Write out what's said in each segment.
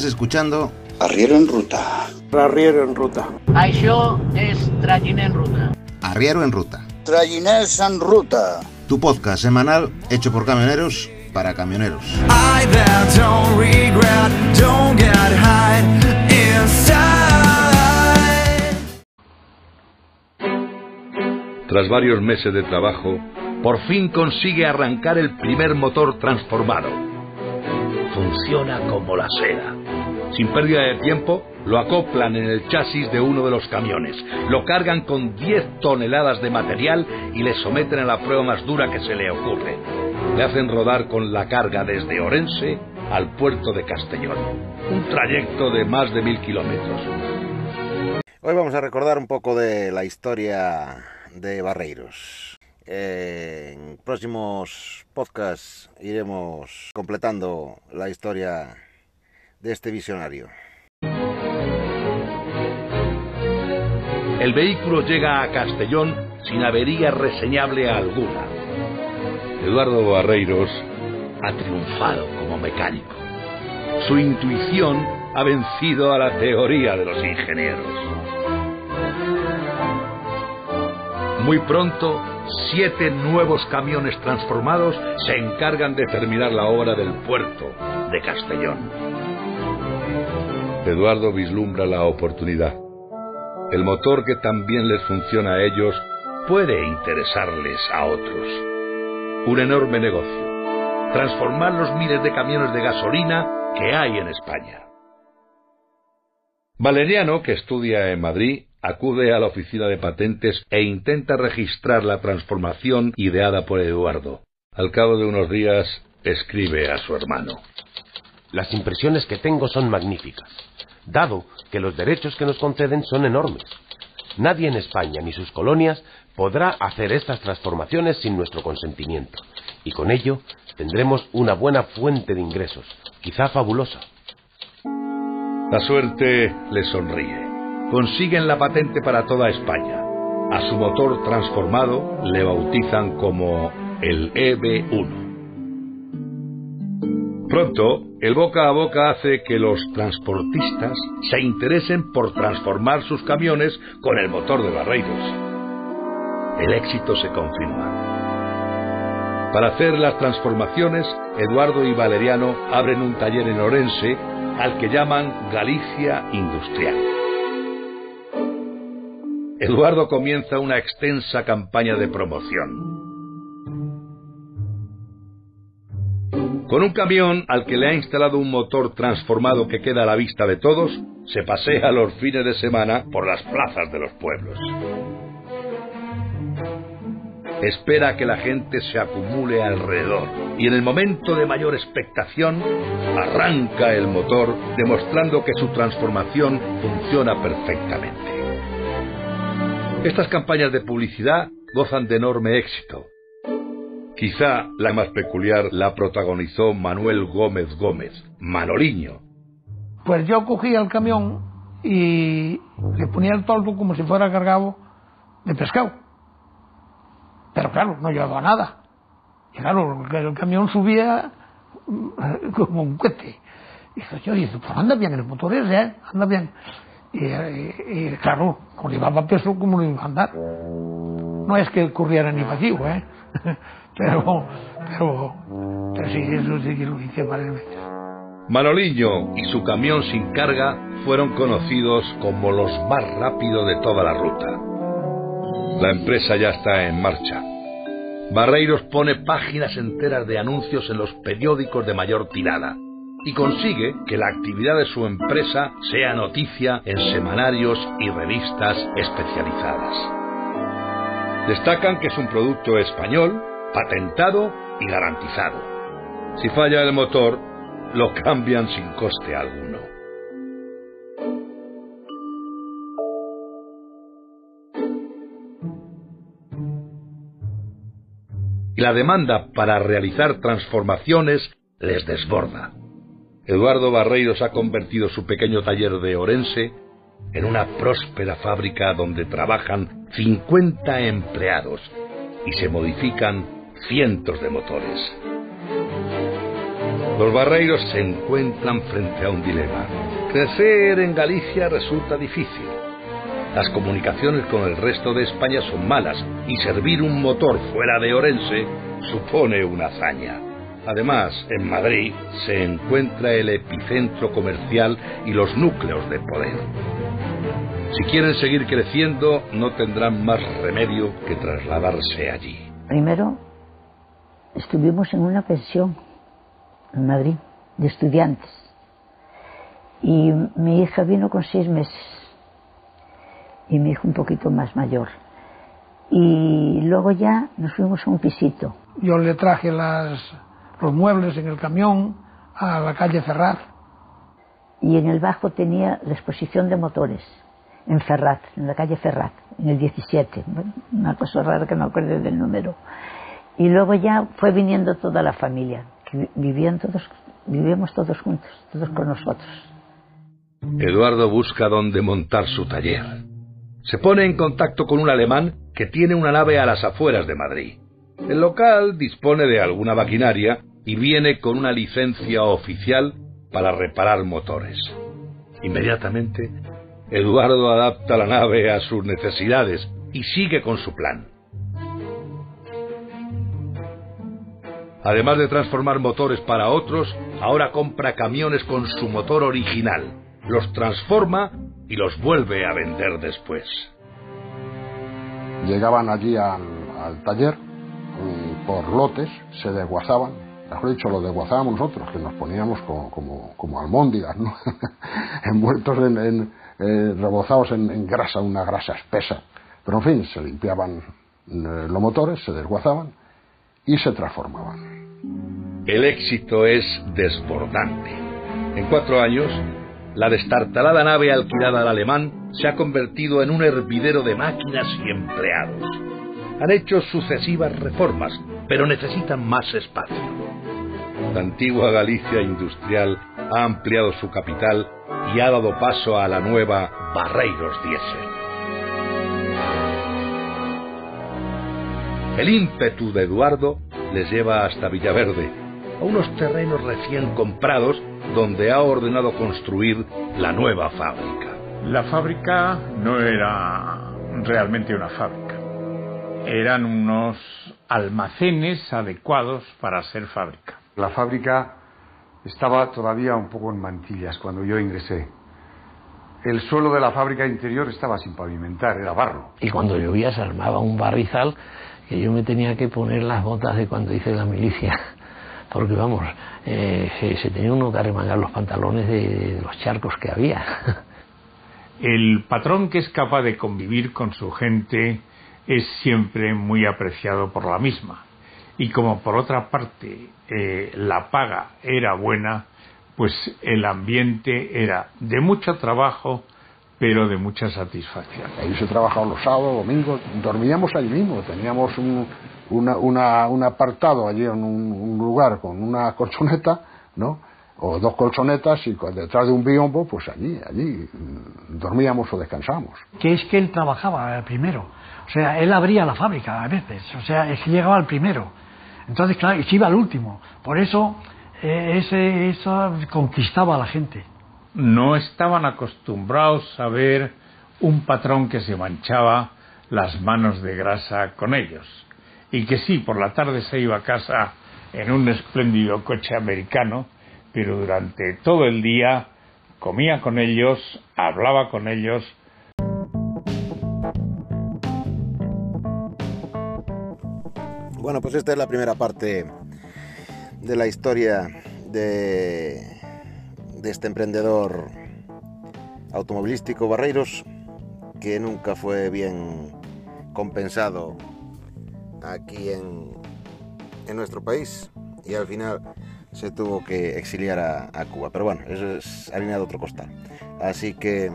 Estás escuchando Arriero en ruta. Arriero en ruta. Això es Tragin en ruta. Arriero en Ruta, Trayiners en ruta. tu podcast semanal hecho por camioneros para camioneros. I that don't regret, don't get high inside. Tras varios meses de trabajo, por fin consigue arrancar el primer motor transformado. Funciona como la seda. Sin pérdida de tiempo, lo acoplan en el chasis de uno de los camiones, lo cargan con 10 toneladas de material y le someten a la prueba más dura que se le ocurre. Le hacen rodar con la carga desde Orense al puerto de Castellón, un trayecto de más de mil kilómetros. Hoy vamos a recordar un poco de la historia de Barreiros. En próximos podcasts iremos completando la historia de este visionario. El vehículo llega a Castellón sin avería reseñable alguna. Eduardo Barreiros ha triunfado como mecánico. Su intuición ha vencido a la teoría de los ingenieros. Muy pronto, siete nuevos camiones transformados se encargan de terminar la obra del puerto de Castellón. Eduardo vislumbra la oportunidad. El motor que también les funciona a ellos puede interesarles a otros. Un enorme negocio. Transformar los miles de camiones de gasolina que hay en España. Valeriano, que estudia en Madrid, acude a la oficina de patentes e intenta registrar la transformación ideada por Eduardo. Al cabo de unos días, escribe a su hermano. Las impresiones que tengo son magníficas, dado que los derechos que nos conceden son enormes. Nadie en España ni sus colonias podrá hacer estas transformaciones sin nuestro consentimiento, y con ello tendremos una buena fuente de ingresos, quizá fabulosa. La suerte le sonríe. Consiguen la patente para toda España. A su motor transformado le bautizan como el EB1. Pronto, el boca a boca hace que los transportistas se interesen por transformar sus camiones con el motor de Barreiros. El éxito se confirma. Para hacer las transformaciones, Eduardo y Valeriano abren un taller en Orense al que llaman Galicia Industrial. Eduardo comienza una extensa campaña de promoción. Con un camión al que le ha instalado un motor transformado que queda a la vista de todos, se pasea los fines de semana por las plazas de los pueblos. Espera que la gente se acumule alrededor y en el momento de mayor expectación arranca el motor demostrando que su transformación funciona perfectamente. Estas campañas de publicidad gozan de enorme éxito. Quizá la más peculiar la protagonizó Manuel Gómez Gómez, Manoliño. Pues yo cogía el camión y le ponía el toldo como si fuera cargado de pescado. Pero claro, no llevaba nada. Y claro, el camión subía mm, como un cohete. Y yo, dice, pues anda bien el motor ese, ¿eh? anda bien. Y, y, claro, como llevaba peso, ¿cómo lo iba a andar? No es que corriera ni vacío, ¿eh? pero, pero, pero sí, eso sí que lo hice varias veces. Manoliño y su camión sin carga fueron conocidos como los más rápidos de toda la ruta. La empresa ya está en marcha. Barreiros pone páginas enteras de anuncios en los periódicos de mayor tirada y consigue que la actividad de su empresa sea noticia en semanarios y revistas especializadas. Destacan que es un producto español, patentado y garantizado. Si falla el motor, lo cambian sin coste alguno. Y la demanda para realizar transformaciones les desborda. Eduardo Barreiros ha convertido su pequeño taller de Orense en una próspera fábrica donde trabajan 50 empleados y se modifican cientos de motores. Los barreiros se encuentran frente a un dilema. Crecer en Galicia resulta difícil. Las comunicaciones con el resto de España son malas y servir un motor fuera de Orense supone una hazaña. Además, en Madrid se encuentra el epicentro comercial y los núcleos de poder. Si quieren seguir creciendo, no tendrán más remedio que trasladarse allí. Primero estuvimos en una pensión en Madrid de estudiantes y mi hija vino con seis meses y mi hijo un poquito más mayor. Y luego ya nos fuimos a un pisito. Yo le traje las, los muebles en el camión a la calle Ferraz. Y en el bajo tenía la exposición de motores, en Ferraz, en la calle Ferraz, en el 17. Una cosa rara que no acuerdo del número. Y luego ya fue viniendo toda la familia, que vivían todos, vivíamos todos juntos, todos con nosotros. Eduardo busca dónde montar su taller. Se pone en contacto con un alemán que tiene una nave a las afueras de Madrid. El local dispone de alguna maquinaria y viene con una licencia oficial para reparar motores. Inmediatamente, Eduardo adapta la nave a sus necesidades y sigue con su plan. Además de transformar motores para otros, ahora compra camiones con su motor original, los transforma y los vuelve a vender después. Llegaban allí al, al taller por lotes, se desguazaban, mejor dicho, lo desguazábamos nosotros, que nos poníamos como almóndigas, ¿no? envueltos en, en eh, rebozados en, en, grasa, una grasa espesa. Pero en fin, se limpiaban eh, los motores, se desguazaban y se transformaban. El éxito es desbordante. En cuatro años, la destartalada nave alquilada al alemán se ha convertido en un hervidero de máquinas y empleados. Han hecho sucesivas reformas, pero necesitan más espacio. La antigua Galicia industrial ha ampliado su capital y ha dado paso a la nueva Barreiros Diesel. El ímpetu de Eduardo les lleva hasta Villaverde, a unos terrenos recién comprados donde ha ordenado construir la nueva fábrica. La fábrica no era realmente una fábrica. Eran unos almacenes adecuados para ser fábrica. La fábrica estaba todavía un poco en mantillas cuando yo ingresé. El suelo de la fábrica interior estaba sin pavimentar, era barro. Y cuando llovía se armaba un barrizal que yo me tenía que poner las botas de cuando hice la milicia porque vamos, eh, se tenía uno que arremangar los pantalones de, de, los charcos que había. El patrón que es capaz de convivir con su gente es siempre muy apreciado por la misma. Y como por otra parte eh, la paga era buena, pues el ambiente era de mucho trabajo, pero de mucha satisfacción. Ahí se trabajaba los sábados, domingos, dormíamos allí mismo, teníamos un, una, una, un apartado allí en un, un, lugar con una colchoneta, ¿no? O dos colchonetas y detrás de un biombo, pues allí, allí dormíamos o descansábamos. Que es que él trabajaba primero, o sea, él abría la fábrica a veces, o sea, es que llegaba al primero. Entonces, claro, se iba al último. Por eso, eh, ese, eso conquistaba a la gente. No estaban acostumbrados a ver un patrón que se manchaba las manos de grasa con ellos y que sí, por la tarde se iba a casa en un espléndido coche americano, pero durante todo el día comía con ellos, hablaba con ellos. Bueno, pues esta es la primera parte de la historia de, este emprendedor automovilístico Barreiros, que nunca fue bien compensado aquí en, en nuestro país y al final se tuvo que exiliar a, a, Cuba. Pero bueno, eso es harina de otro costal. Así que...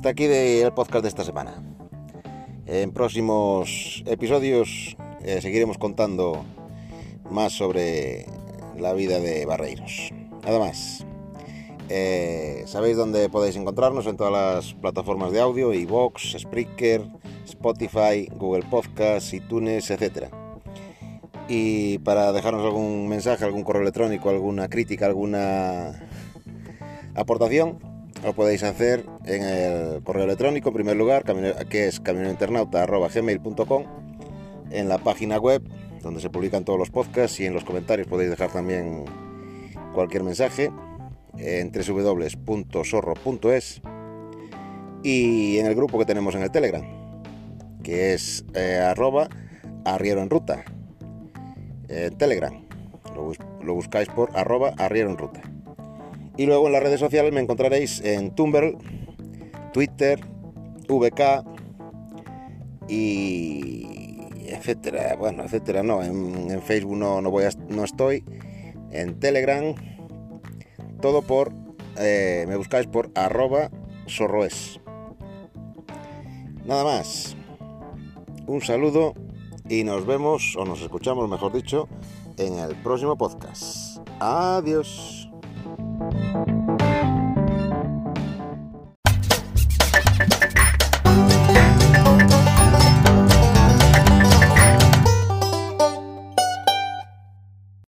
Hasta aquí el podcast de esta semana. En próximos episodios eh, seguiremos contando más sobre la vida de Barreiros. Nada más. Eh, Sabéis dónde podéis encontrarnos en todas las plataformas de audio, iVoox, Spreaker, Spotify, Google Podcasts, iTunes, etc. Y para dejarnos algún mensaje, algún correo electrónico, alguna crítica, alguna aportación, lo podéis hacer en el correo electrónico, en primer lugar, que es camioneinternauta.gmail.com, en la página web, donde se publican todos los podcasts, y en los comentarios podéis dejar también cualquier mensaje, en www.zorro.es, y en el grupo que tenemos en el Telegram, que es eh, arroba arriero en ruta, en Telegram. Lo, lo buscáis por arroba arriero en ruta. Y luego en las redes sociales me encontraréis en Tumblr, Twitter, VK y etcétera. Bueno, etcétera, no. En, Facebook no, no, voy no estoy. En Telegram, todo por. Eh, me buscáis por arroba sorroes. Nada más. Un saludo y nos vemos, o nos escuchamos, mejor dicho, en el próximo podcast. Adiós.